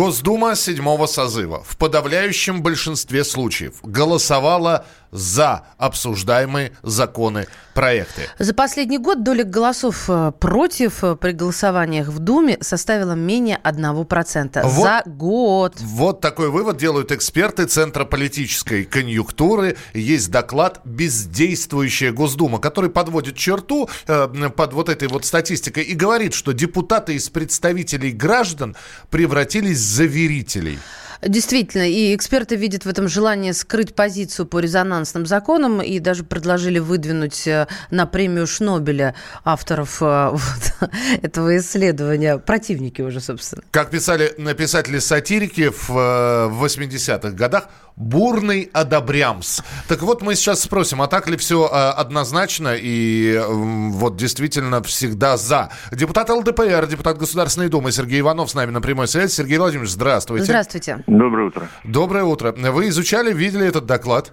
Госдума седьмого созыва. В подавляющем большинстве случаев голосовала за обсуждаемые законы проекты. За последний год доля голосов э, против э, при голосованиях в Думе составила менее 1%. Вот, за год. Вот такой вывод делают эксперты Центра политической конъюнктуры. Есть доклад «Бездействующая Госдума», который подводит черту э, под вот этой вот статистикой и говорит, что депутаты из представителей граждан превратились в заверителей. Действительно, и эксперты видят в этом желание скрыть позицию по резонансным законам и даже предложили выдвинуть э, на премию Шнобеля авторов э, вот, этого исследования. Противники уже, собственно. Как писали написатели-сатирики в 80-х э, годах, бурный одобрямс. Так вот, мы сейчас спросим, а так ли все однозначно и вот действительно всегда за? Депутат ЛДПР, депутат Государственной Думы Сергей Иванов с нами на прямой связи. Сергей Владимирович, здравствуйте. Здравствуйте. Доброе утро. Доброе утро. Вы изучали, видели этот доклад?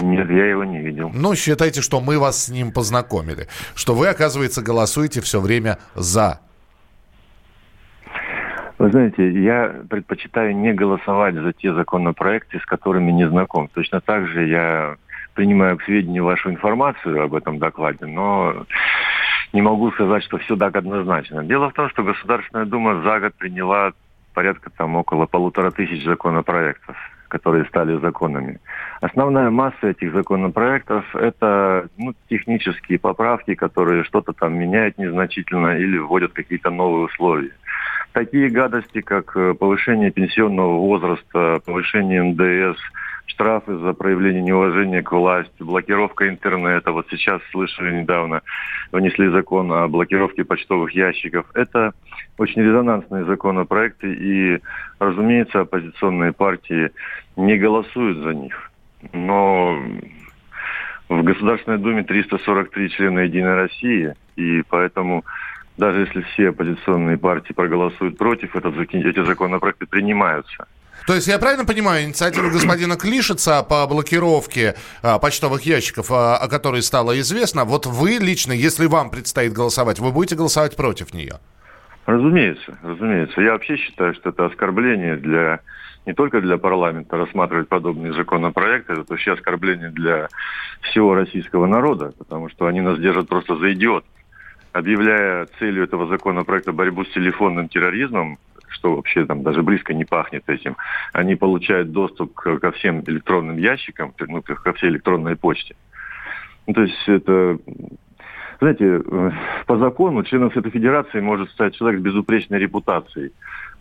Нет, я его не видел. Ну, считайте, что мы вас с ним познакомили. Что вы, оказывается, голосуете все время за. Вы знаете, я предпочитаю не голосовать за те законопроекты, с которыми не знаком. Точно так же я принимаю к сведению вашу информацию об этом докладе, но не могу сказать, что все так однозначно. Дело в том, что Государственная Дума за год приняла порядка там около полутора тысяч законопроектов, которые стали законами. Основная масса этих законопроектов – это ну, технические поправки, которые что-то там меняют незначительно или вводят какие-то новые условия. Такие гадости, как э, повышение пенсионного возраста, повышение НДС – штрафы за проявление неуважения к власти, блокировка интернета. Вот сейчас слышали недавно, внесли закон о блокировке почтовых ящиков. Это очень резонансные законопроекты, и, разумеется, оппозиционные партии не голосуют за них. Но в Государственной Думе 343 члена Единой России, и поэтому даже если все оппозиционные партии проголосуют против, этот, эти законопроекты принимаются. То есть я правильно понимаю, инициатива господина Клишица по блокировке а, почтовых ящиков, а, о которой стало известно, вот вы лично, если вам предстоит голосовать, вы будете голосовать против нее? Разумеется, разумеется. Я вообще считаю, что это оскорбление для не только для парламента рассматривать подобные законопроекты, это вообще оскорбление для всего российского народа, потому что они нас держат просто за идиот. Объявляя целью этого законопроекта борьбу с телефонным терроризмом, что вообще там даже близко не пахнет этим. Они получают доступ ко всем электронным ящикам, ну, ко всей электронной почте. Ну, то есть это знаете, э, по закону членом этой федерации может стать человек с безупречной репутацией.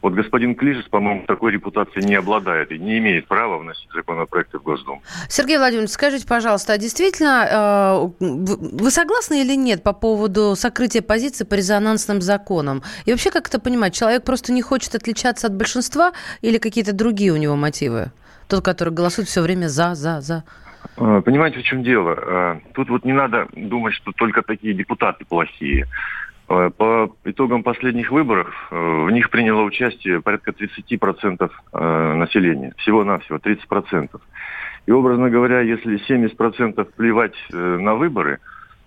Вот господин Клишес, по-моему, такой репутации не обладает и не имеет права вносить законопроекты в Госдуму. Сергей Владимирович, скажите, пожалуйста, а действительно э, вы согласны или нет по поводу сокрытия позиции по резонансным законам? И вообще, как это понимать, человек просто не хочет отличаться от большинства или какие-то другие у него мотивы? Тот, который голосует все время за, за, за. Э, понимаете, в чем дело? Э, тут вот не надо думать, что только такие депутаты плохие. Э, по итогам последних выборов в них приняло участие порядка 30% населения. Всего-навсего 30%. И, образно говоря, если 70% плевать на выборы,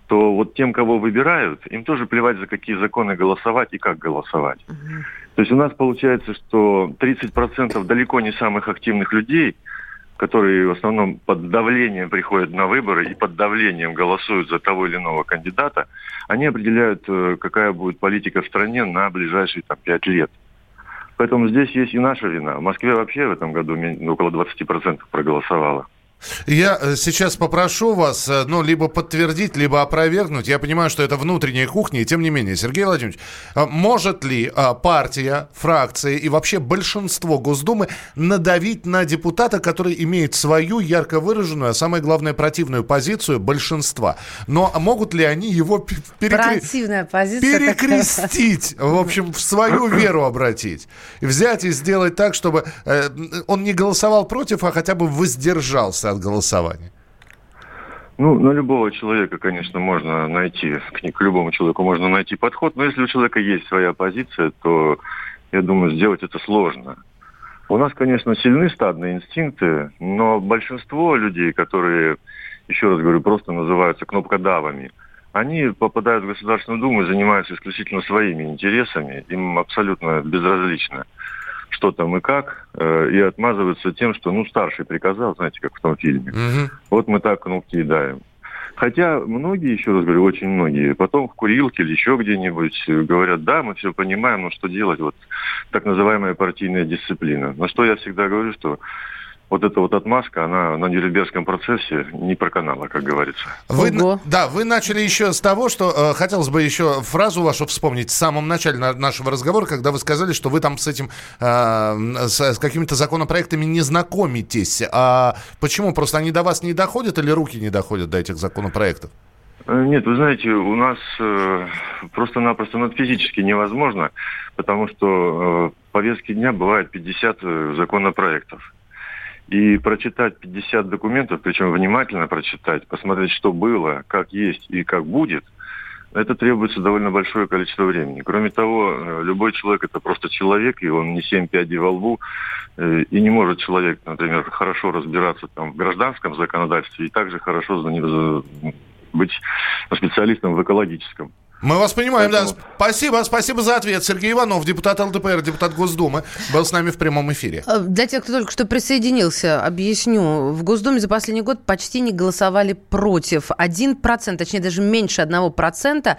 то вот тем, кого выбирают, им тоже плевать, за какие законы голосовать и как голосовать. Угу. То есть у нас получается, что 30% далеко не самых активных людей – которые в основном под давлением приходят на выборы и под давлением голосуют за того или иного кандидата, они определяют, э, какая будет политика в стране на ближайшие там, пять лет. Поэтому здесь есть и наша вина. В Москве вообще в этом году около 20% проголосовало. Я э, сейчас попрошу вас, э, ну, либо подтвердить, либо опровергнуть. Я понимаю, что это внутренняя кухня, и тем не менее, Сергей Владимирович, э, может ли партия, фракция и вообще большинство Госдумы надавить на депутата, который имеет свою ярко выраженную, а самое главное, противную позицию большинства? Но могут ли они его перекре... перекрестить, в общем, в свою веру обратить? Взять и сделать так, чтобы он не голосовал против, а хотя бы воздержался от голосования? Ну, на любого человека, конечно, можно найти, к, к любому человеку можно найти подход, но если у человека есть своя позиция, то, я думаю, сделать это сложно. У нас, конечно, сильны стадные инстинкты, но большинство людей, которые, еще раз говорю, просто называются кнопкодавами, они попадают в Государственную Думу и занимаются исключительно своими интересами, им абсолютно безразлично – что там и как, э, и отмазываются тем, что, ну, старший приказал, знаете, как в том фильме. Угу. Вот мы так кнопки и даем. Хотя многие, еще раз говорю, очень многие, потом в курилке или еще где-нибудь говорят, да, мы все понимаем, но что делать? Вот так называемая партийная дисциплина. На что я всегда говорю, что вот эта вот отмазка, она на Нюрнбергском процессе не проканала, как говорится. Вы, да, вы начали еще с того, что э, хотелось бы еще фразу вашу вспомнить в самом начале нашего разговора, когда вы сказали, что вы там с этим, э, с, с какими-то законопроектами не знакомитесь. А почему? Просто они до вас не доходят или руки не доходят до этих законопроектов? Э, нет, вы знаете, у нас э, просто-напросто ну, физически невозможно, потому что э, повестки дня бывает 50 э, законопроектов. И прочитать 50 документов, причем внимательно прочитать, посмотреть, что было, как есть и как будет, это требуется довольно большое количество времени. Кроме того, э, любой человек это просто человек, и он не семь пядей во лбу, э, и не может человек, например, хорошо разбираться там, в гражданском законодательстве и также хорошо быть специалистом в экологическом. Мы вас понимаем, Поэтому... да. Спасибо, спасибо за ответ. Сергей Иванов, депутат ЛДПР, депутат Госдумы, был с нами в прямом эфире. Э, для тех, кто только что присоединился, объясню. В Госдуме за последний год почти не голосовали против. Один процент, точнее даже меньше одного процента,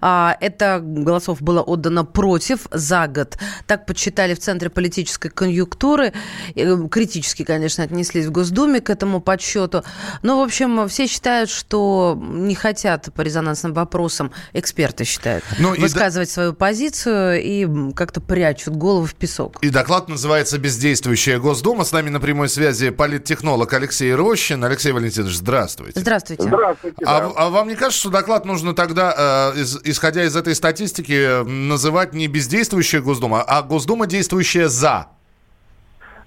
а, это голосов было отдано против за год. Так подсчитали в Центре политической конъюнктуры. Э, критически, конечно, отнеслись в Госдуме к этому подсчету. Но, в общем, все считают, что не хотят по резонансным вопросам эксперты эксперты считают, ну, высказывать и... свою позицию и как-то прячут голову в песок. И доклад называется «Бездействующая Госдума». С нами на прямой связи политтехнолог Алексей Рощин. Алексей Валентинович, здравствуйте. Здравствуйте. Здравствуйте. А, да. а, а вам не кажется, что доклад нужно тогда, э, из, исходя из этой статистики, называть не «Бездействующая Госдума», а «Госдума, действующая за»?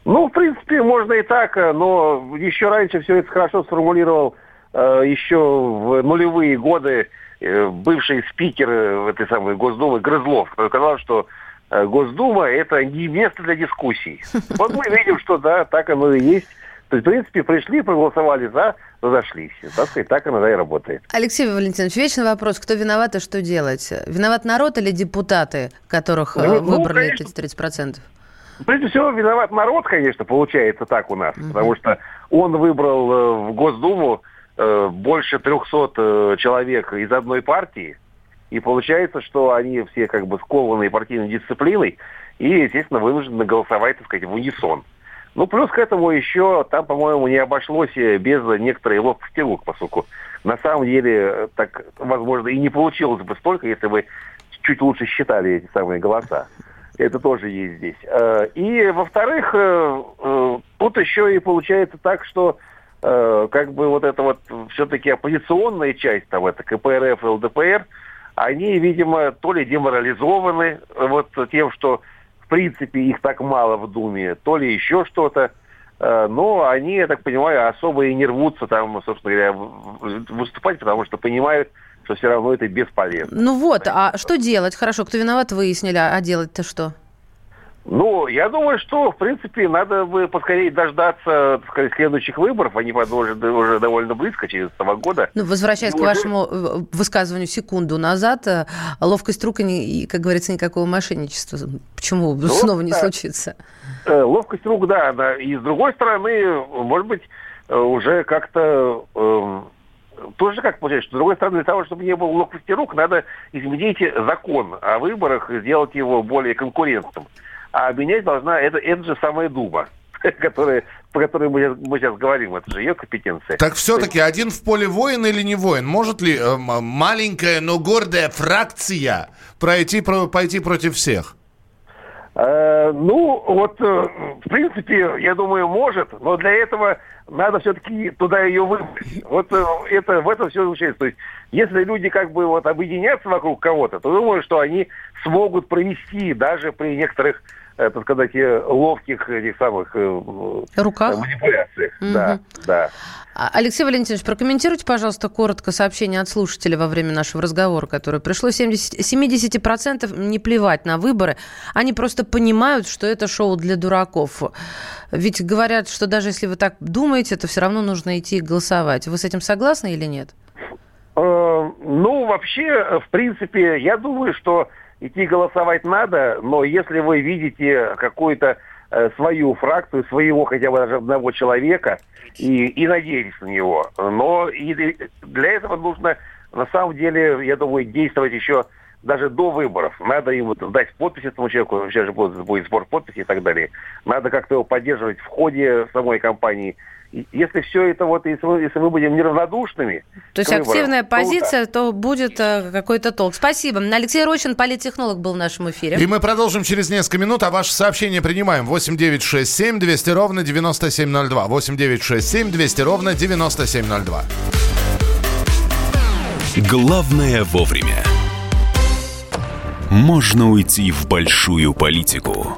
Ну, в принципе, можно и так, но еще раньше все это хорошо сформулировал э, еще в нулевые годы Э, бывший спикер э, этой самой Госдумы Грызлов сказал, что э, Госдума – это не место для дискуссий. Вот мы видим, что да, так оно и есть. То есть, в принципе, пришли, проголосовали за, разошлись. Так, сказать, так оно да и работает. Алексей Валентинович, вечный вопрос. Кто виноват и что делать? Виноват народ или депутаты, которых ну, выбрали ну, конечно, эти 30%? Прежде всего, виноват народ, конечно, получается так у нас. Угу. Потому что он выбрал в Госдуму Э, больше 300 э, человек из одной партии, и получается, что они все как бы скованы партийной дисциплиной и, естественно, вынуждены голосовать, так сказать, в унисон. Ну, плюс к этому еще там, по-моему, не обошлось без некоторой ловкости рук, поскольку на самом деле так, возможно, и не получилось бы столько, если бы чуть лучше считали эти самые голоса. Это тоже есть здесь. Э, и, во-вторых, тут еще и получается так, что Э, как бы вот эта вот все-таки оппозиционная часть, там это КПРФ и ЛДПР, они, видимо, то ли деморализованы вот тем, что в принципе их так мало в Думе, то ли еще что-то. Э, но они, я так понимаю, особо и не рвутся там, собственно говоря, выступать, потому что понимают, что все равно это бесполезно. Ну вот, а что делать? Хорошо, кто виноват, выяснили, а делать-то что? Ну, я думаю, что, в принципе, надо бы поскорее дождаться так сказать, следующих выборов. Они продолжат уже довольно близко, через два года. Ну, возвращаясь ну, к вашему э, высказыванию секунду назад, э, ловкость рук и, как говорится, никакого мошенничества. Почему ну, снова не да. случится? Э, ловкость рук, да, да. И с другой стороны, может быть, уже как-то... Э, тоже как получается, что с другой стороны, для того, чтобы не было ловкости рук, надо изменить закон о выборах, сделать его более конкурентным а обвинять должна это, это же самая Дума которая, по которой мы, мы сейчас говорим, это же ее компетенция. Так все-таки один в поле воин или не воин? Может ли э, маленькая, но гордая фракция пройти, про, пойти против всех? Э, ну, вот, э, в принципе, я думаю, может, но для этого надо все-таки туда ее выбрать. Вот э, это, в этом все заключается. То есть, если люди как бы вот объединятся вокруг кого-то, то думаю, что они смогут провести даже при некоторых так сказать, ловких этих самых э, Руках? манипуляциях. Угу. Да, да. А, Алексей Валентинович, прокомментируйте, пожалуйста, коротко сообщение от слушателя во время нашего разговора, которое пришло. 70, 70% не плевать на выборы. Они просто понимают, что это шоу для дураков. Ведь говорят, что даже если вы так думаете, то все равно нужно идти голосовать. Вы с этим согласны или нет? Э, ну, вообще, в принципе, я думаю, что идти голосовать надо, но если вы видите какую-то э, свою фракцию, своего хотя бы даже одного человека и, и надеялись на него. Но и для этого нужно, на самом деле, я думаю, действовать еще даже до выборов. Надо ему дать подпись этому человеку, сейчас же будет, сбор подписей и так далее. Надо как-то его поддерживать в ходе самой кампании. Если все это вот, если мы, если мы будем неравнодушными... То есть выборам, активная позиция, то, то будет э, какой-то толк. Спасибо. Алексей Рочин, политтехнолог, был в нашем эфире. И мы продолжим через несколько минут, а ваше сообщение принимаем. 8 9 6 7 200 ровно 9702. 8 9 6 7 200 ровно 9702. Главное вовремя можно уйти в большую политику.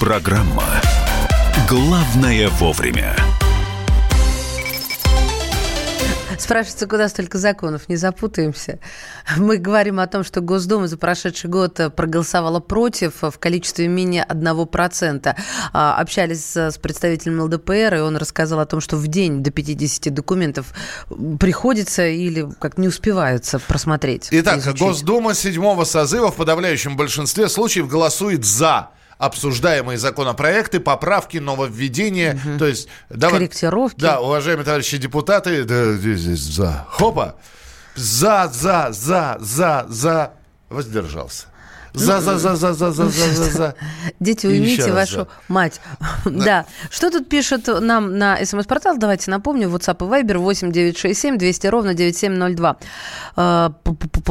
Программа «Главное вовремя». Спрашивается, куда столько законов, не запутаемся. Мы говорим о том, что Госдума за прошедший год проголосовала против в количестве менее 1%. А, общались с представителем ЛДПР, и он рассказал о том, что в день до 50 документов приходится или как не успеваются просмотреть. Итак, изучить. Госдума седьмого созыва в подавляющем большинстве случаев голосует «за» обсуждаемые законопроекты, поправки, нововведения, угу. то есть... Давай, Корректировки. Да, уважаемые товарищи депутаты, да, здесь за, хопа, за, за, за, за, за, воздержался. За, за, за, за, за, за, за, за, за. Дети, уймите вашу мать. Да. Что тут пишет нам на смс-портал? Давайте напомню. WhatsApp и Viber 8 967 200 ровно 9702. А,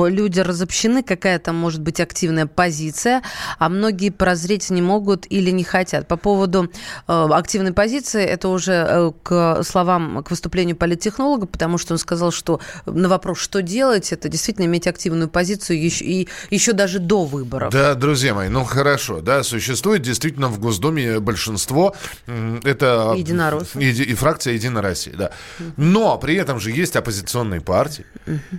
люди разобщены, какая там может быть активная позиция, а многие прозреть не могут или не хотят. По поводу э, активной позиции, это уже э, к словам, к выступлению политтехнолога, потому что он сказал, что на вопрос, что делать, это действительно иметь активную позицию еще, и еще даже до выборов выборов. Да, друзья мои, ну хорошо, да, существует действительно в Госдуме большинство, это Единорос. И, и фракция Единая Россия, да. Но при этом же есть оппозиционные партии.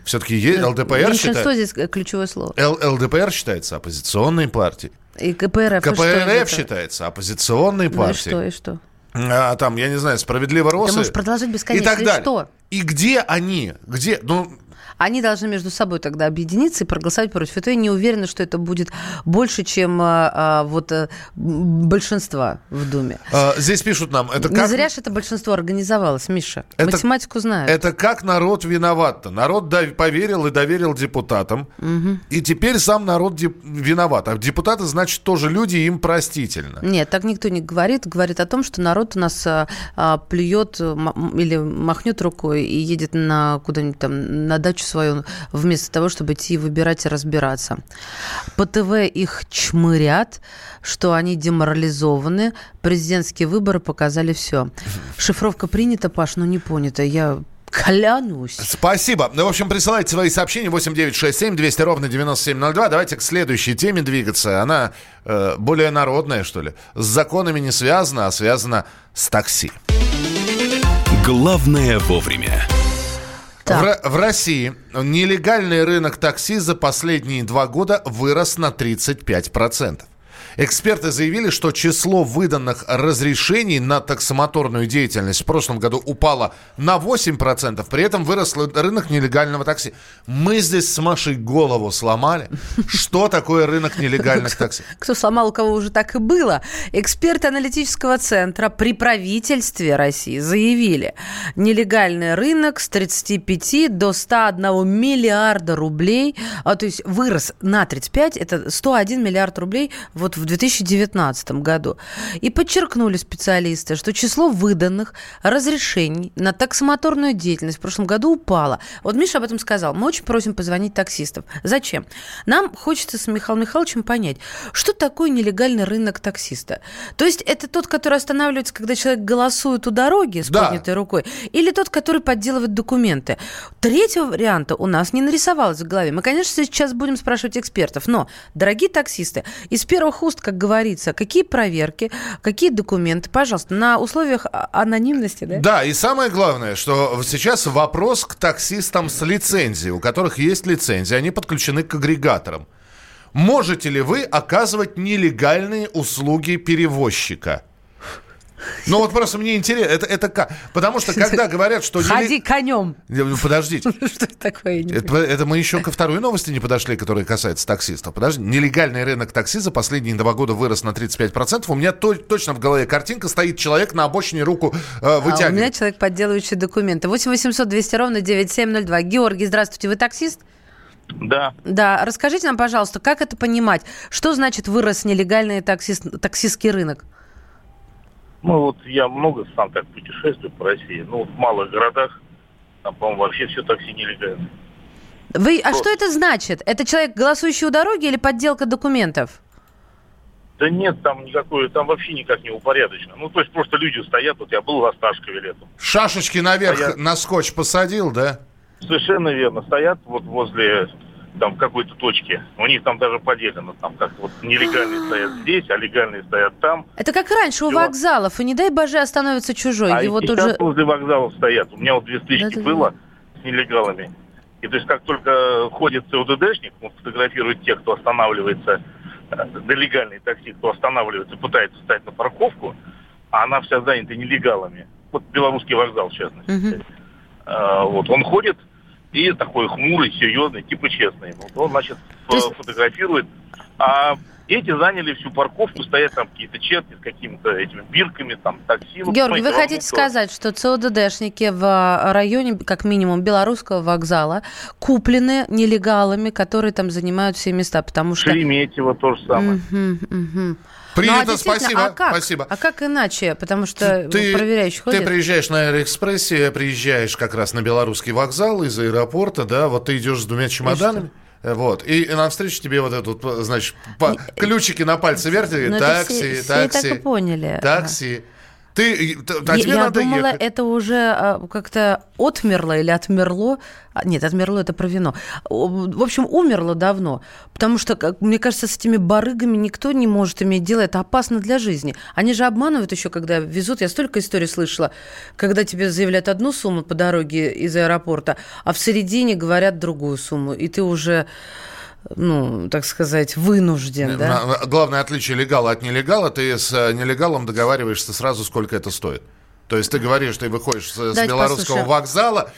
Все-таки есть ЛДПР Меньшинство считает, здесь э, ключевое слово. Л, ЛДПР считается оппозиционной партией. И КПРФ. КПРФ считается оппозиционной партией. Ну и что, и что? А, там, я не знаю, справедливо Росы. Ты можешь продолжать бесконечно. И так далее. И что? И где они? Где? Ну, они должны между собой тогда объединиться и проголосовать против. И то я не уверена, что это будет больше, чем а, а, вот а, большинства в Думе. А, здесь пишут нам, это как... Не зря же это большинство организовалось, Миша. Это, Математику знаю. Это как народ виноват-то? Народ дов... поверил и доверил депутатам, угу. и теперь сам народ деп... виноват. А депутаты, значит, тоже люди, им простительно. Нет, так никто не говорит. Говорит о том, что народ у нас а, а плюет или махнет рукой и едет на куда-нибудь там на дачу свою, вместо того, чтобы идти выбирать и разбираться. По ТВ их чмырят, что они деморализованы. Президентские выборы показали все. Шифровка принята, Паш, но не понята. Я Клянусь. Спасибо. Ну, в общем, присылайте свои сообщения 8967 200 ровно 9702. Давайте к следующей теме двигаться. Она э, более народная, что ли. С законами не связана, а связана с такси. Главное вовремя. В, в России нелегальный рынок такси за последние два года вырос на 35%. Эксперты заявили, что число выданных разрешений на таксомоторную деятельность в прошлом году упало на 8%, при этом вырос рынок нелегального такси. Мы здесь с Машей голову сломали. Что такое рынок нелегальных такси? Кто сломал, у кого уже так и было. Эксперты аналитического центра при правительстве России заявили, нелегальный рынок с 35 до 101 миллиарда рублей, а, то есть вырос на 35, это 101 миллиард рублей вот в 2019 году. И подчеркнули специалисты, что число выданных разрешений на таксомоторную деятельность в прошлом году упало. Вот Миша об этом сказал. Мы очень просим позвонить таксистов. Зачем? Нам хочется с Михаилом Михайловичем понять, что такое нелегальный рынок таксиста. То есть это тот, который останавливается, когда человек голосует у дороги с да. поднятой рукой, или тот, который подделывает документы. Третьего варианта у нас не нарисовалось в голове. Мы, конечно, сейчас будем спрашивать экспертов, но, дорогие таксисты, из первых уст, как говорится, какие проверки, какие документы, пожалуйста, на условиях а, анонимности, да? Да, и самое главное, что сейчас вопрос к таксистам с лицензией, у которых есть лицензия, они подключены к агрегаторам. Можете ли вы оказывать нелегальные услуги перевозчика? Ну вот просто мне интересно, это, это как? Потому что когда говорят, что... Ходи нелег... конем. Подождите. Что это такое? Это, это мы еще ко второй новости не подошли, которая касается таксистов. Подожди, нелегальный рынок такси за последние два года вырос на 35%. У меня то, точно в голове картинка, стоит человек на обочине руку э, вытягивает. А у меня человек, подделывающий документы. 8 800 200 ровно 9702. Георгий, здравствуйте, вы таксист? Да. Да, расскажите нам, пожалуйста, как это понимать? Что значит вырос нелегальный таксист, таксистский рынок? Ну вот я много сам так путешествую по России. Ну вот в малых городах там, по-моему, вообще все такси нелегально. Вы, а что это значит? Это человек, голосующий у дороги или подделка документов? Да нет, там никакой, там вообще никак не упорядочено. Ну, то есть просто люди стоят, вот я был в Осташкове летом. Шашечки наверх стоят... на скотч посадил, да? Совершенно верно. Стоят вот возле там какой-то точке. У них там даже поделено, там как вот нелегальные стоят здесь, а легальные стоят там. Это как раньше у вокзалов, и не дай боже остановится чужой. А Его и тут же... возле вокзалов стоят. У меня вот две стычки да, было с нелегалами. И то есть как только ходит ЦУДДшник, он фотографирует тех, кто останавливается, э, нелегальный такси, кто останавливается, пытается встать на парковку, а она вся занята нелегалами. Вот белорусский вокзал, в частности. Угу. А, вот он ходит, и такой хмурый, серьезный, типа честный. Вот он, значит, есть... фотографирует. А эти заняли всю парковку, стоят там какие-то черти с какими-то этими бирками, там, такси. Ну, Георгий, вы хотите что... сказать, что ЦОДДшники в районе, как минимум, белорусского вокзала куплены нелегалами, которые там занимают все места, потому что... Шереметьево то же самое. Угу, угу. Принято, ну, а спасибо. А как? спасибо. А как иначе? Потому что ты, проверяющий ходит. Ты приезжаешь на Аэроэкспрессе, приезжаешь как раз на белорусский вокзал из аэропорта, да, вот ты идешь с двумя чемоданами. Вот. И, навстречу тебе вот этот, значит, по, ключики на пальце вертят. Ну, такси, все, такси. Так и поняли. Такси. Ты, а я, я думала, ехать. это уже а, как-то отмерло или отмерло. А, нет, отмерло это про вино. В общем, умерло давно. Потому что, как, мне кажется, с этими барыгами никто не может иметь дело. Это опасно для жизни. Они же обманывают еще, когда везут. Я столько историй слышала, когда тебе заявляют одну сумму по дороге из аэропорта, а в середине говорят другую сумму. И ты уже ну, так сказать, вынужден, да? Главное отличие легала от нелегала, ты с э, нелегалом договариваешься сразу, сколько это стоит. То есть ты говоришь, ты выходишь с, с белорусского послушаем. вокзала,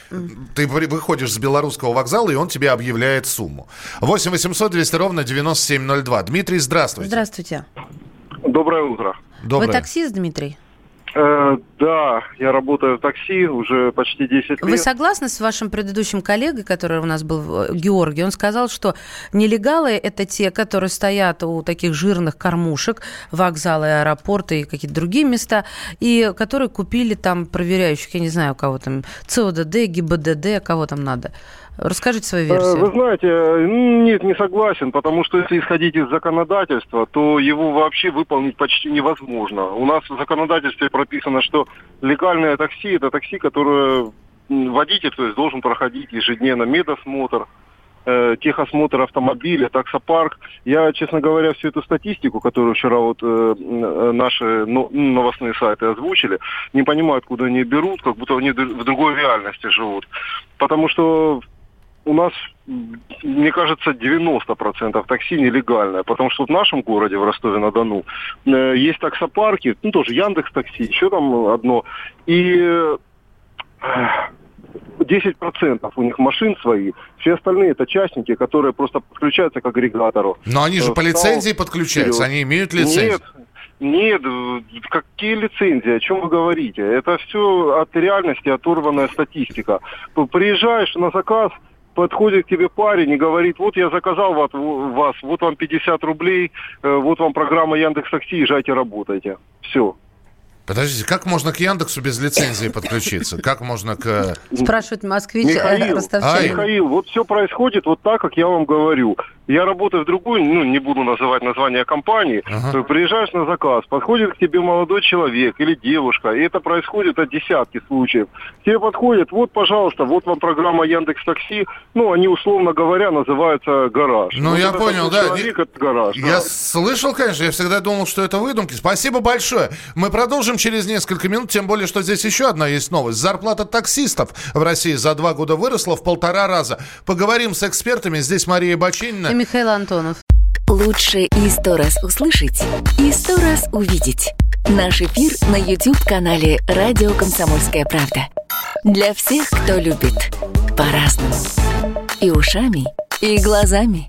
ты выходишь с белорусского вокзала, и он тебе объявляет сумму. 8 800 200 ровно 9702. Дмитрий, здравствуйте. Здравствуйте. Доброе утро. Доброе. Вы таксист, Дмитрий? Э, да, я работаю в такси уже почти 10 лет. Вы согласны с вашим предыдущим коллегой, который у нас был, э, Георгий? Он сказал, что нелегалы – это те, которые стоят у таких жирных кормушек, вокзалы, аэропорты и какие-то другие места, и которые купили там проверяющих, я не знаю, у кого там, ЦОДД, ГИБДД, кого там надо. Расскажите свою версию. Вы знаете, нет, не согласен, потому что если исходить из законодательства, то его вообще выполнить почти невозможно. У нас в законодательстве прописано, что легальное такси – это такси, которое водитель то есть, должен проходить ежедневно медосмотр, э, техосмотр автомобиля, таксопарк. Я, честно говоря, всю эту статистику, которую вчера вот э, наши но, новостные сайты озвучили, не понимаю, откуда они берут, как будто они в другой реальности живут. Потому что у нас, мне кажется, 90% такси нелегальное, потому что в нашем городе, в Ростове-на-Дону, э, есть таксопарки, ну, тоже Яндекс Такси, еще там одно, и 10% у них машин свои, все остальные это частники, которые просто подключаются к агрегатору. Но они же э, по лицензии подключаются, они имеют лицензию. Нет, нет, какие лицензии, о чем вы говорите? Это все от реальности оторванная статистика. Приезжаешь на заказ, подходит к тебе парень и говорит, вот я заказал вас, вот вам 50 рублей, э, вот вам программа Яндекс Такси, езжайте работайте. Все. Подождите, как можно к Яндексу без лицензии подключиться? Как можно к... Спрашивает москвич э, Михаил, Михаил, вот все происходит вот так, как я вам говорю. Я работаю в другой, ну, не буду называть название компании. Ага. Приезжаешь на заказ, подходит к тебе молодой человек или девушка, и это происходит от десятки случаев. тебе подходит, вот, пожалуйста, вот вам программа Яндекс Такси, ну, они, условно говоря, называются гараж. Ну, вот я понял, да. Человек, это гараж. Я да. слышал, конечно, я всегда думал, что это выдумки. Спасибо большое. Мы продолжим через несколько минут, тем более, что здесь еще одна есть новость. Зарплата таксистов в России за два года выросла в полтора раза. Поговорим с экспертами. Здесь Мария Бачинина и Михаил Антонов. Лучше и сто раз услышать, и сто раз увидеть. Наш эфир на YouTube-канале «Радио Комсомольская правда». Для всех, кто любит по-разному. И ушами, и глазами.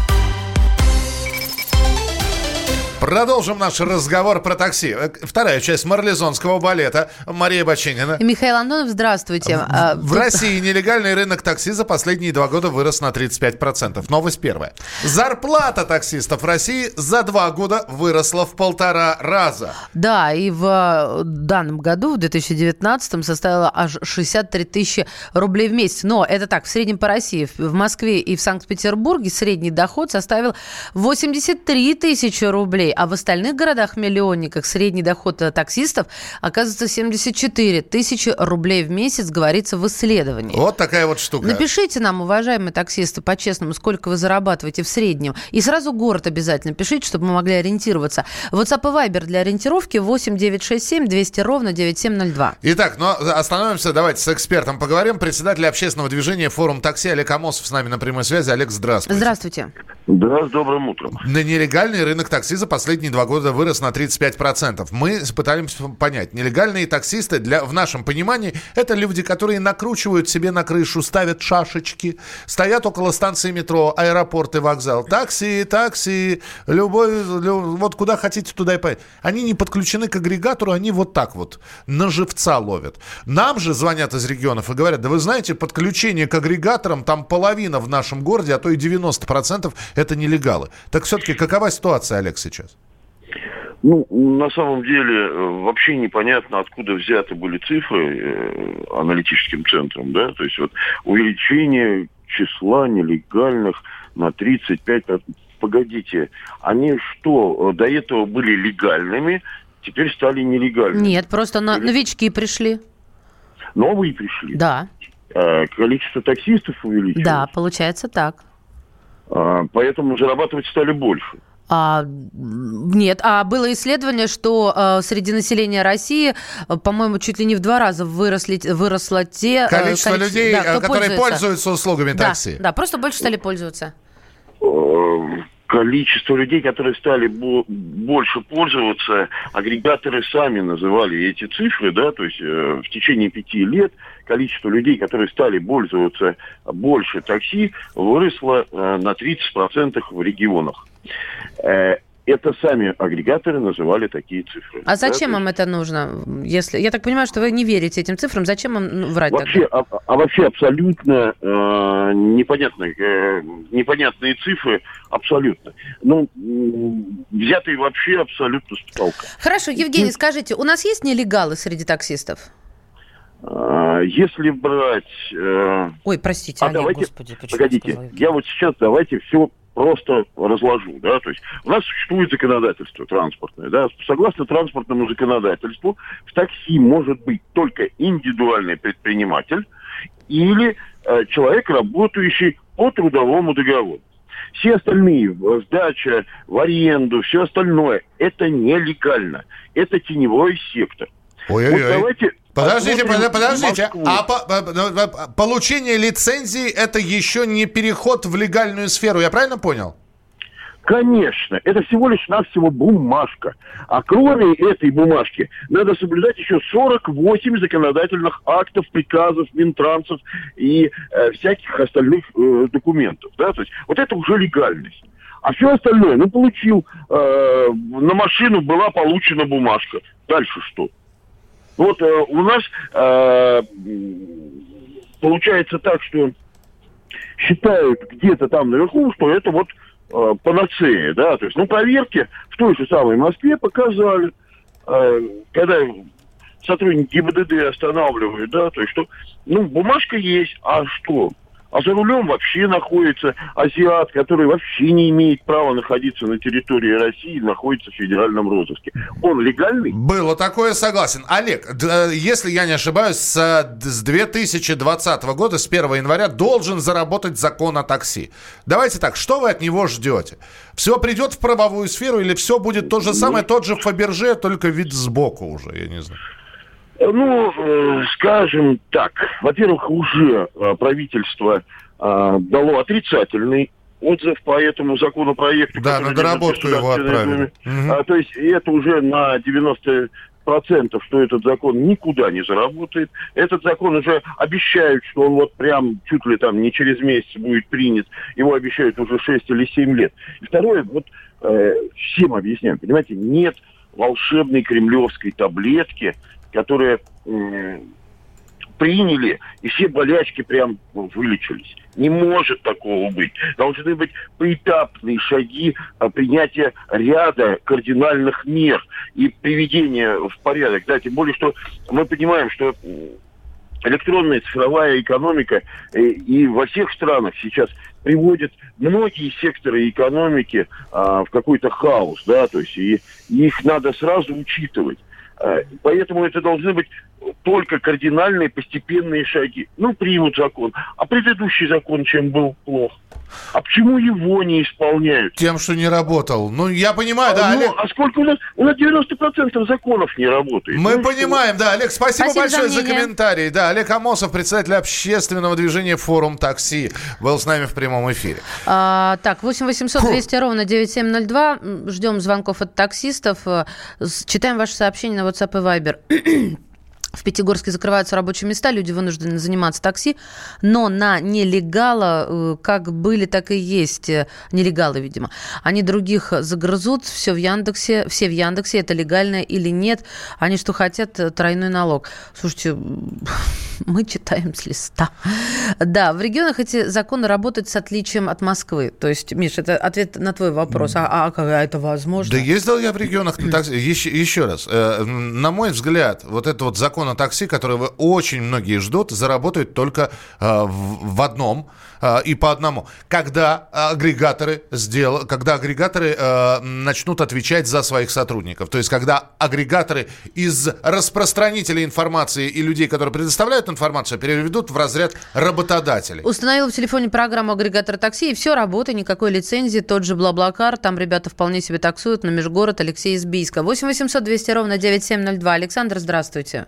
Продолжим наш разговор про такси. Э, вторая часть марлезонского балета. Мария Бачинина. Михаил Антонов, здравствуйте. В, а, в Тут... России нелегальный рынок такси за последние два года вырос на 35%. Новость первая. Зарплата таксистов в России за два года выросла в полтора раза. Да, и в э, данном году, в 2019, составила аж 63 тысячи рублей в месяц. Но это так, в среднем по России. В Москве и в Санкт-Петербурге средний доход составил 83 тысячи рублей рублей, а в остальных городах-миллионниках средний доход таксистов оказывается 74 тысячи рублей в месяц, говорится в исследовании. Вот такая вот штука. Напишите нам, уважаемые таксисты, по-честному, сколько вы зарабатываете в среднем. И сразу город обязательно пишите, чтобы мы могли ориентироваться. WhatsApp и Viber для ориентировки 8 967 200 ровно 9702. Итак, но ну, остановимся, давайте с экспертом поговорим. Председатель общественного движения «Форум такси» Олег Амосов с нами на прямой связи. Олег, здравствуйте. Здравствуйте. Да, с добрым утром. На нелегальный рынок такси за последние два года вырос на 35%. Мы пытаемся понять, нелегальные таксисты, для, в нашем понимании, это люди, которые накручивают себе на крышу, ставят шашечки, стоят около станции метро, аэропорт и вокзал. Такси, такси, любой, любой вот куда хотите, туда и поедете. Они не подключены к агрегатору, они вот так вот на живца ловят. Нам же звонят из регионов и говорят, да вы знаете, подключение к агрегаторам, там половина в нашем городе, а то и 90% это нелегалы. Так все-таки какова ситуация, Олег, сейчас? Ну, на самом деле, э, вообще непонятно, откуда взяты были цифры э, аналитическим центром, да, то есть вот увеличение числа нелегальных на 35, погодите, они что, э, до этого были легальными, теперь стали нелегальными? Нет, просто на, новички пришли. Новые пришли? Да. А, количество таксистов увеличилось? Да, получается так. А, поэтому зарабатывать стали больше. А, нет, а было исследование, что а, среди населения России, а, по-моему, чуть ли не в два раза выросли, выросло те... Количество, количество людей, да, которые пользуется. пользуются услугами да, такси. Да, просто больше стали пользоваться. Количество людей, которые стали больше пользоваться, агрегаторы сами называли эти цифры, да, то есть э, в течение пяти лет количество людей, которые стали пользоваться больше такси, выросло э, на 30% в регионах. Э, это сами агрегаторы называли такие цифры. А зачем да? им это нужно? Если я так понимаю, что вы не верите этим цифрам, зачем им ну, врать вообще, тогда? А, а вообще абсолютно э, непонятно, э, непонятные цифры, абсолютно. Ну, взятые вообще абсолютно с потолка. Хорошо, Евгений, скажите, у нас есть нелегалы среди таксистов? А, если брать... Э... Ой, простите, а Олег, давайте, господи, Погодите, я вот сейчас давайте все просто разложу, да, то есть у нас существует законодательство транспортное, да, согласно транспортному законодательству в такси может быть только индивидуальный предприниматель или э, человек, работающий по трудовому договору. Все остальные, сдача, в аренду, все остальное, это нелегально. Это теневой сектор. Ой-ой-ой. Вот давайте, Подождите, подождите. А по, по, получение лицензии это еще не переход в легальную сферу, я правильно понял? Конечно, это всего лишь навсего бумажка. А кроме этой бумажки надо соблюдать еще 48 законодательных актов, приказов, минтрансов и э, всяких остальных э, документов. Да? То есть вот это уже легальность. А все остальное, ну, получил, э, на машину была получена бумажка. Дальше что? Вот э, у нас э, получается так, что считают где-то там наверху, что это вот э, панацея, да, то есть, ну, проверки в той же самой Москве показали, э, когда сотрудники ГИБДД останавливают, да, то есть, что, ну, бумажка есть, а что? А за рулем вообще находится азиат, который вообще не имеет права находиться на территории России, находится в федеральном розыске. Он легальный? Было такое, согласен. Олег, если я не ошибаюсь, с 2020 года, с 1 января, должен заработать закон о такси. Давайте так, что вы от него ждете? Все придет в правовую сферу или все будет то же самое, тот же Фаберже, только вид сбоку уже, я не знаю. Ну, э, скажем так, во-первых, уже э, правительство э, дало отрицательный отзыв по этому законопроекту. Да, на доработку его отправили. Угу. А, то есть это уже на 90 процентов, что этот закон никуда не заработает. Этот закон уже обещают, что он вот прям чуть ли там не через месяц будет принят. Его обещают уже 6 или 7 лет. И второе, вот э, всем объясняем, понимаете, нет волшебной кремлевской таблетки, которые приняли, и все болячки прям вылечились. Не может такого быть. Должны быть поэтапные шаги а, принятия ряда кардинальных мер и приведения в порядок. Да, тем более, что мы понимаем, что электронная цифровая экономика э, и во всех странах сейчас приводит многие секторы экономики а, в какой-то хаос, да, то есть и, и их надо сразу учитывать. А, поэтому это должны быть только кардинальные постепенные шаги. Ну, примут закон. А предыдущий закон чем был плох? А почему его не исполняют? Тем, что не работал. Ну, я понимаю, а, да, ну, Олег. А сколько у нас? У нас 90% законов не работает. Мы ну, понимаем, что? да. Олег, спасибо, спасибо большое за, за комментарий. Да, Олег Амосов, председатель общественного движения «Форум такси», был с нами в прямом эфире. А, так, 8 800 200 ровно 9702. Ждем звонков от таксистов. Читаем ваши сообщения на WhatsApp и Viber. В Пятигорске закрываются рабочие места, люди вынуждены заниматься такси, но на нелегала э, как были, так и есть э, нелегалы, видимо. Они других загрызут, все в Яндексе, все в Яндексе, это легально или нет. Они что хотят, э, тройной налог. Слушайте, мы читаем с листа. Да, в регионах эти законы работают с отличием от Москвы. То есть, Миш, это ответ на твой вопрос. А, а как это возможно? Да ездил я в регионах на такси. Еще, еще раз, на мой взгляд, вот это вот закон закона такси, которого очень многие ждут, заработает только э, в, в одном э, и по одному. Когда агрегаторы сделают, когда агрегаторы э, начнут отвечать за своих сотрудников. То есть, когда агрегаторы из распространителей информации и людей, которые предоставляют информацию, переведут в разряд работодателей. Установил в телефоне программу агрегатора такси, и все, работа, никакой лицензии, тот же Блаблакар, там ребята вполне себе таксуют на межгород Алексей Избийска. 8 800 200 ровно 9702. Александр, здравствуйте.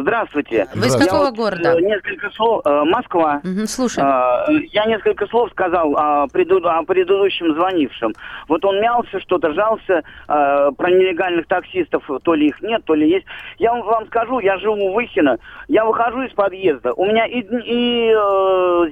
здравствуйте. Вы из какого города? Э, несколько слов. Э, Москва. Угу, слушай. Я несколько слов сказал о, преду, о предыдущем звонившем. Вот он мялся, что-то жался э, про нелегальных таксистов, то ли их нет, то ли есть. Я вам скажу, я живу в Выхино, я выхожу из подъезда, у меня и, и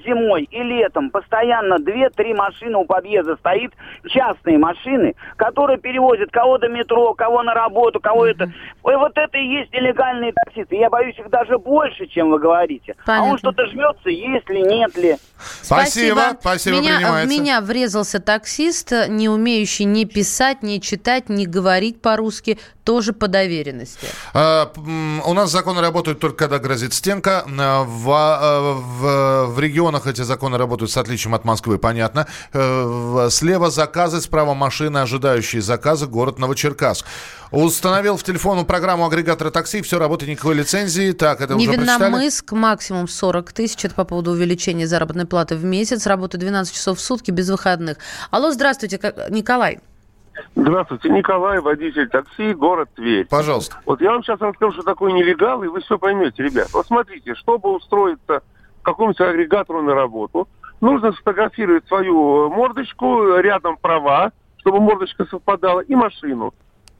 зимой, и летом постоянно две-три машины у подъезда стоит, частные машины, которые перевозят кого до метро, кого на работу, кого это. Ой, вот это и есть нелегальные таксисты таксисты. Я боюсь их даже больше, чем вы говорите. Понятно. А он что-то жмется, есть ли, нет ли. Спасибо, спасибо, меня, В меня врезался таксист, не умеющий ни писать, ни читать, ни говорить по-русски, тоже по доверенности. А, у нас законы работают только когда грозит стенка. А, в, а, в, в регионах эти законы работают с отличием от Москвы, понятно. Э, слева заказы, справа машины, ожидающие заказы, город Новочеркасск. Установил в телефону программу агрегатора такси, все, работает никакой лицензии. Так, это уже Невинномыск, максимум 40 тысяч. Это по поводу увеличения заработной платы в месяц. Работает 12 часов в сутки без выходных. Алло, здравствуйте, Николай. Здравствуйте, Николай, водитель такси, город Тверь. Пожалуйста. Вот я вам сейчас расскажу, что такое нелегал, и вы все поймете, ребят. Вот смотрите, чтобы устроиться какому-нибудь агрегатору на работу, нужно сфотографировать свою мордочку, рядом права, чтобы мордочка совпадала, и машину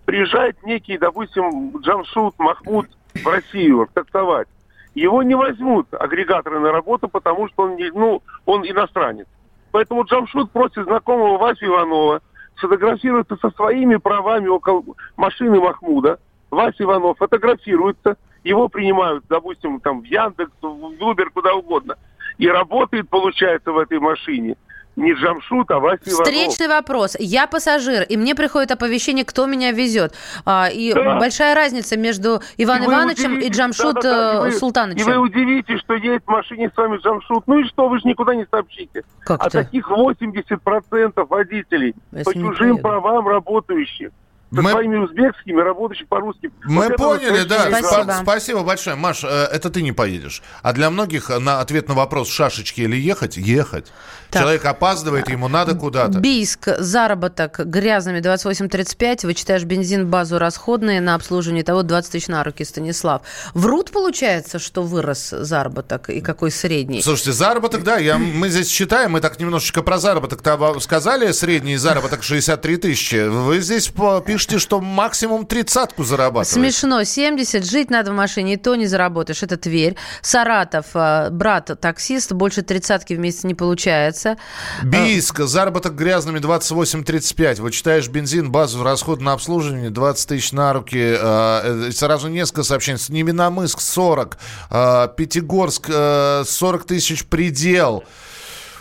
приезжает некий, допустим, Джамшут, Махмуд в Россию таксовать, его не возьмут агрегаторы на работу, потому что он, не, ну, он иностранец. Поэтому Джамшут просит знакомого Васю Иванова сфотографироваться со своими правами около машины Махмуда. Вася Иванов фотографируется, его принимают, допустим, там в Яндекс, в Uber, куда угодно. И работает, получается, в этой машине не Джамшут, а Вася Иванов. Встречный вопрос. Я пассажир, и мне приходит оповещение, кто меня везет. А, и Да. большая разница между Иван И Ивановичем и Джамшут да-да-да, и э, вы- Султановичем. И вы удивитесь, что едет в машине с вами Джамшут. Ну и что, вы же никуда не сообщите. Как а это? таких 80% водителей Если по чужим поеду. правам работающих. Со Мы- своими узбекскими, работающими по-русски. Мы Вот поняли, да. Спасибо. Спа- Спасибо большое. Маш, э, это ты не поедешь. А для многих на ответ на вопрос шашечки или ехать, ехать. Так. Человек опаздывает, ему надо куда-то. Бийск, заработок грязными 28,35. Вычитаешь бензин, базу расходные на обслуживание того 20 тысяч на руки, Станислав. Врут, получается, что вырос заработок и какой средний? Слушайте, заработок, да, я, мы здесь считаем, мы так немножечко про заработок -то сказали, средний заработок 63 тысячи. Вы здесь по- пишете, что максимум тридцатку зарабатываете. Смешно, 70, жить надо в машине, и то не заработаешь. Это Тверь. Саратов, э, брат таксист, больше тридцатки в месяц не получается. Бийск, заработок грязными 28,35. Вычитаешь бензин, базу, расход на обслуживание 20 тысяч на руки. э, э, Сразу несколько сообщений. Невиномыск 40, э, Пятигорск э, 40 тысяч предел.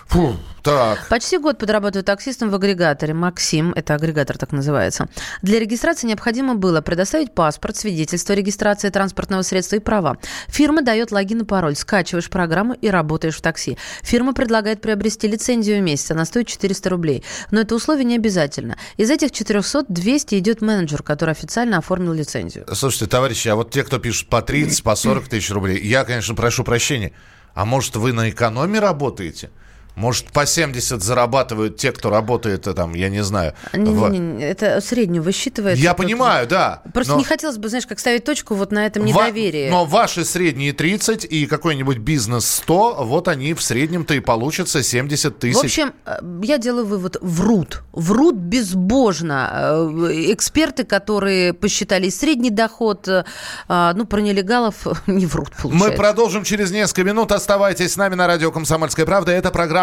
Фу, так. Почти год подрабатываю таксистом в агрегаторе. Максим, это агрегатор так называется. Для регистрации необходимо было предоставить паспорт, свидетельство о регистрации транспортного средства и права. Фирма дает логин и пароль. Скачиваешь программу и работаешь в такси. Фирма предлагает приобрести лицензию в месяц. Она стоит 400 рублей. Но это условие не обязательно. Из этих 400 200 идет менеджер, который официально оформил лицензию. Слушайте, товарищи, а вот те, кто пишут по 30, по 40 тысяч рублей, я, конечно, прошу прощения. А может, вы на экономе работаете? Может, по 70 зарабатывают те, кто работает, э, там, я не знаю. в- Не-не-не, это среднюю высчитывается. Я понимаю, да. Просто но- не хотелось бы, знаешь, как ставить точку вот на этом Ва- недоверии. но ваши средние 30 и какой-нибудь бизнес 100, вот они в среднем-то и получатся 70 тысяч. В общем, э, я делаю вывод, врут. Врут безбожно. Э, Эксперты, которые посчитали средний доход, а, ну, про нелегалов не врут, получается. Мы продолжим через несколько минут. Оставайтесь с нами на радио «Комсомольская правда». Это программа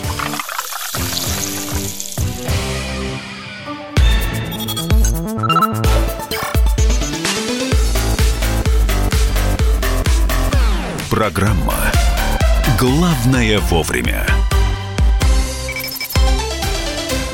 Программа «Главное вовремя».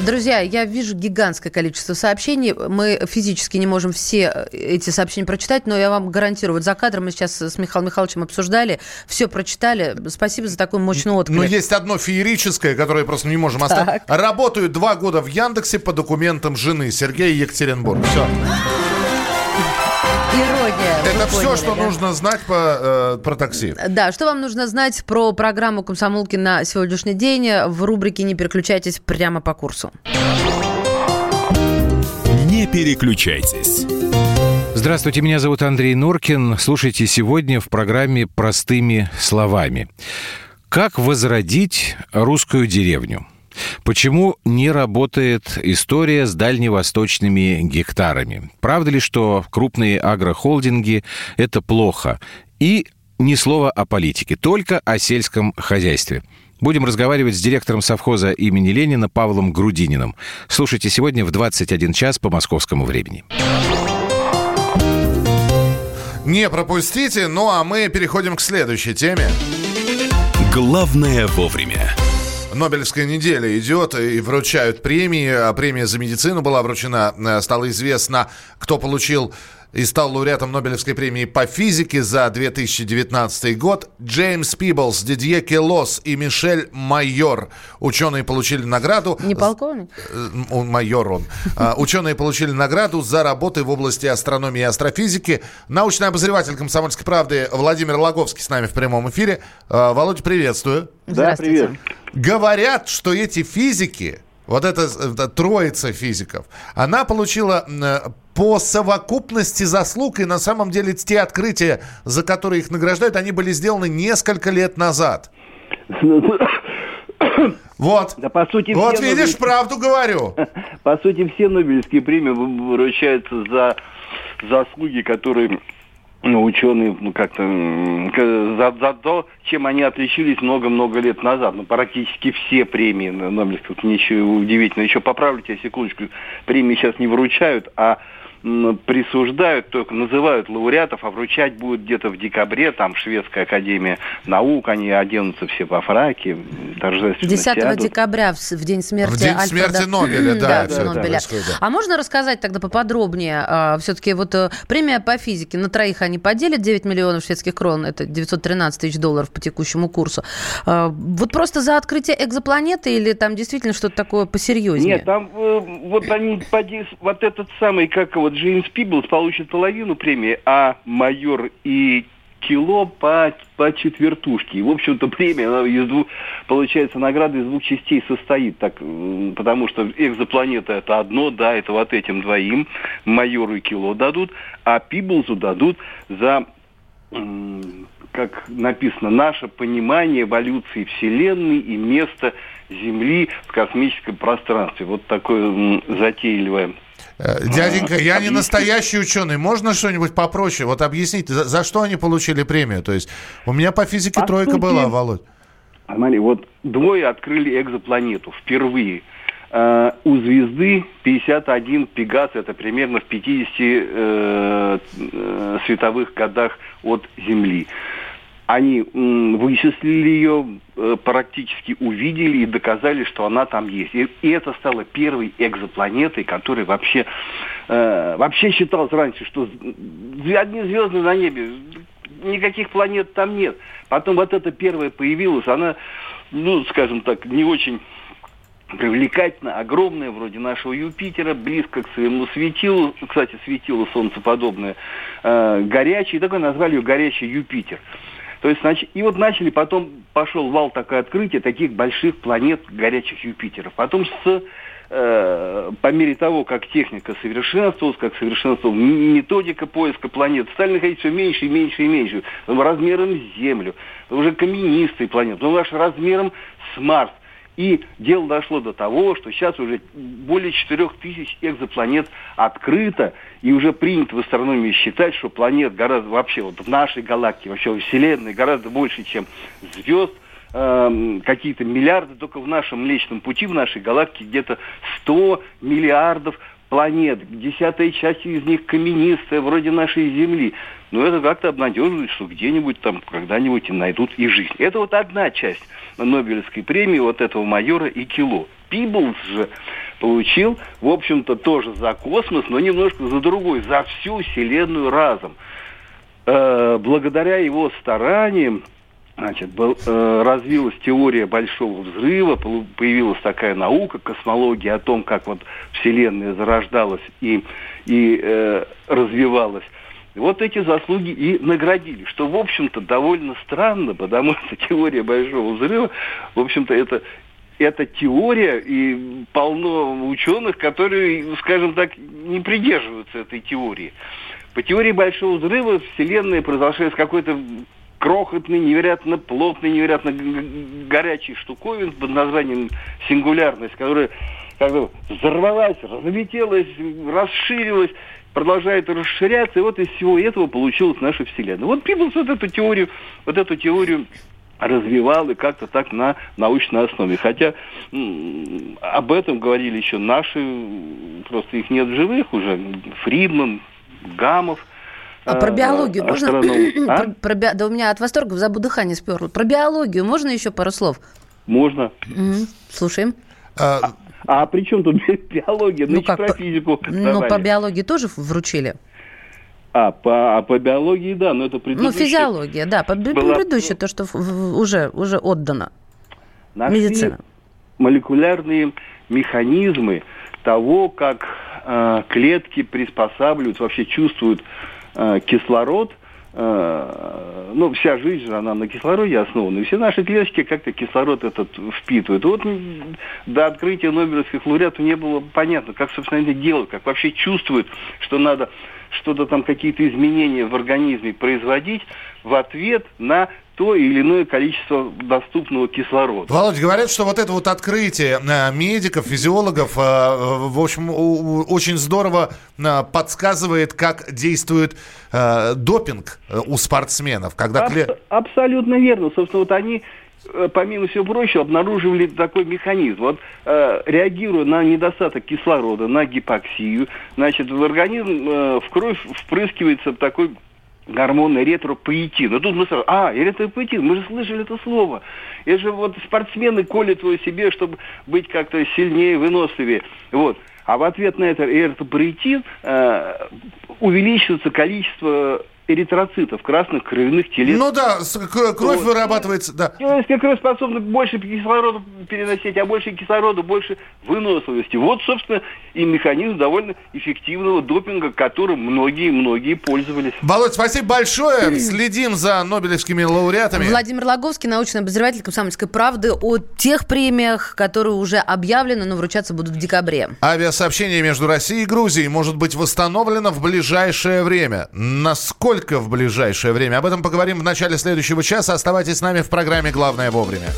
Друзья, я вижу гигантское количество сообщений. Мы физически не можем все эти сообщения прочитать, но я вам гарантирую, вот за кадром мы сейчас с Михаилом Михайловичем обсуждали, все прочитали. Спасибо за такой мощный отклик. Но есть одно феерическое, которое просто не можем оставить. Работаю два года в Яндексе по документам жены Сергея Екатеринбург. Все. Ирония. Это все, поняли, что да? нужно знать по, э, про такси. Да, что вам нужно знать про программу «Комсомолки» на сегодняшний день в рубрике «Не переключайтесь» прямо по курсу. Не переключайтесь. Здравствуйте, меня зовут Андрей Норкин. Слушайте сегодня в программе «Простыми словами». Как возродить русскую деревню? Почему не работает история с дальневосточными гектарами? Правда ли, что крупные агрохолдинги – это плохо? И ни слова о политике, только о сельском хозяйстве. Будем разговаривать с директором совхоза имени Ленина Павлом Грудининым. Слушайте сегодня в 21 час по московскому времени. Не пропустите. Ну а мы переходим к следующей теме. Главное вовремя. Нобелевская неделя идет и вручают премии. А Премия за медицину была вручена. Э, Стало известно, кто получил и стал лауреатом Нобелевской премии по физике за 2019 год. Джеймс Пиблс, Дидье Келос и Мишель Майор. Ученые получили награду... Не полковник? Э, он майор он. А, ученые получили награду за работы в области астрономии и астрофизики. Научный обозреватель «Комсомольской правды» Владимир Логовский с нами в прямом эфире. А, Володя, приветствую. Да, привет. Говорят, что эти физики, вот эта, эта троица физиков, она получила э, по совокупности заслуг, и на самом деле те открытия, за которые их награждают, они были сделаны несколько лет назад. Вот. Да, по сути, вот видишь, Нобель... правду говорю. По сути, все Нобелевские премии выручаются за заслуги, которые ну, ученые ну, как-то за, за то, чем они отличились много-много лет назад. Ну, практически все премии Нобелевских, ничего удивительного. Еще поправлю тебя секундочку, премии сейчас не выручают, а присуждают, только называют лауреатов, а вручать будут где-то в декабре, там Шведская академия наук, они оденутся все во фраке, торжественно 10 сядут. декабря, в, в день смерти В день Альфреда... смерти Нобеля, да. да, да, Нобеля. да. А можно рассказать тогда поподробнее? А, все-таки вот а, премия по физике, на троих они поделят 9 миллионов шведских крон, это 913 тысяч долларов по текущему курсу. А, вот просто за открытие экзопланеты или там действительно что-то такое посерьезнее? Нет, там э, вот они, вот этот самый, как его, Джеймс Пиблс получит половину премии, а майор и кило по, по четвертушке. И, в общем-то, премия, она из двух, получается, награда из двух частей состоит. Так, потому что экзопланета это одно, да, это вот этим двоим, майору и кило дадут, а Пиблзу дадут за как написано, наше понимание эволюции Вселенной и место Земли в космическом пространстве. Вот такое затейливое дяденька, я не настоящий ученый. Можно что-нибудь попроще? Вот объясните, за, за что они получили премию? То есть у меня по физике по тройка сути, была, Володь. Смотри, вот двое открыли экзопланету впервые. Uh, у звезды 51 Пегас, это примерно в 50 uh, uh, световых годах от Земли они вычислили ее, э, практически увидели и доказали, что она там есть. И, и это стало первой экзопланетой, которая вообще, э, вообще считалось раньше, что одни звезды на небе, никаких планет там нет. Потом вот эта первая появилась, она, ну, скажем так, не очень привлекательно, огромная, вроде нашего Юпитера, близко к своему светилу, кстати, светило солнцеподобное, э, горячий, такой назвали ее горячий Юпитер. То есть, значит, и вот начали, потом пошел вал такое открытие таких больших планет горячих Юпитеров. Потом с э, по мере того, как техника совершенствовалась, как совершенствовалась методика поиска планет, стали находить все меньше и меньше и меньше, размером с Землю, уже каменистые планеты, ну, аж размером с Марс – и дело дошло до того, что сейчас уже более 4 тысяч экзопланет открыто, и уже принято в астрономии считать, что планет гораздо вообще вот в нашей галактике, вообще в Вселенной гораздо больше, чем звезд, э, какие-то миллиарды, только в нашем Млечном Пути, в нашей галактике где-то 100 миллиардов планет, десятая часть из них каменистая, вроде нашей Земли. Но это как-то обнадеживает, что где-нибудь там когда-нибудь найдут и жизнь. Это вот одна часть Нобелевской премии вот этого майора и кило. Пиблс же получил, в общем-то, тоже за космос, но немножко за другой, за всю Вселенную разом. Э, благодаря его стараниям Значит, был, э, развилась теория большого взрыва, появилась такая наука, космология о том, как вот Вселенная зарождалась и, и э, развивалась. вот эти заслуги и наградили, что, в общем-то, довольно странно, потому что теория большого взрыва, в общем-то, это это теория, и полно ученых, которые, скажем так, не придерживаются этой теории. По теории Большого Взрыва Вселенная произошла из какой-то крохотный, невероятно плотный, невероятно горячий штуковин под названием сингулярность, которая как бы взорвалась, разлетелась, расширилась, продолжает расширяться, и вот из всего этого получилась наша Вселенная. Вот Пиблс вот эту теорию, вот эту теорию развивал и как-то так на научной основе. Хотя об этом говорили еще наши, просто их нет живых уже, Фридман, Гамов – а про биологию а, можно? А? Про, про, да у меня от восторга в забу дыхание сперло. Про биологию можно еще пару слов? Можно. Угу. Слушаем. А, а при чем тут биология? Ну, как, про физику. Ну, по биологии тоже вручили? А, по, а по биологии, да, но это предыдущее... Ну, физиология, да, по была... предыдущее, то, что уже, уже отдано. Нашли Медицина. молекулярные механизмы того, как э, клетки приспосабливают, вообще чувствуют э, кислород – Э, ну, вся жизнь, она на кислороде основана. И все наши клетки как-то кислород этот впитывают. Вот до открытия Нобелевских лауреатов не было понятно, как, собственно, это делают, как вообще чувствуют, что надо что-то там, какие-то изменения в организме производить в ответ на то или иное количество доступного кислорода. Володь, говорят, что вот это вот открытие э, медиков, физиологов, э, в общем, очень здорово э, подсказывает, как действует допинг у спортсменов. Когда... Аб- абсолютно верно. Собственно, вот они помимо всего прочего, обнаруживали такой механизм. Вот э, реагируя на недостаток кислорода, на гипоксию, значит, в организм, э, в кровь впрыскивается такой гормон эритропоэтин. Но тут мы сразу, а, эритропоэтин, мы же слышали это слово. Это же вот спортсмены колят его себе, чтобы быть как-то сильнее, выносливее. Вот. А в ответ на это эритропоэтин э, увеличивается количество эритроцитов, красных кровяных телец. Ну да, кровь вот. вырабатывается, да. Человеческая кровь способна больше кислорода переносить, а больше кислорода, больше выносливости. Вот, собственно, и механизм довольно эффективного допинга, которым многие-многие пользовались. Володь, спасибо большое. Следим за Нобелевскими лауреатами. Владимир Логовский, научный обозреватель «Комсомольской правды» о тех премиях, которые уже объявлены, но вручаться будут в декабре. Авиасообщение между Россией и Грузией может быть восстановлено в ближайшее время. Насколько только в ближайшее время. Об этом поговорим в начале следующего часа. Оставайтесь с нами в программе «Главное вовремя».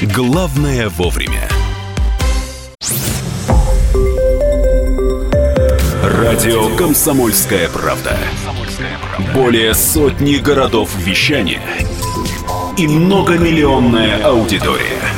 Главное вовремя. Радио «Комсомольская правда». Более сотни городов вещания и многомиллионная аудитория.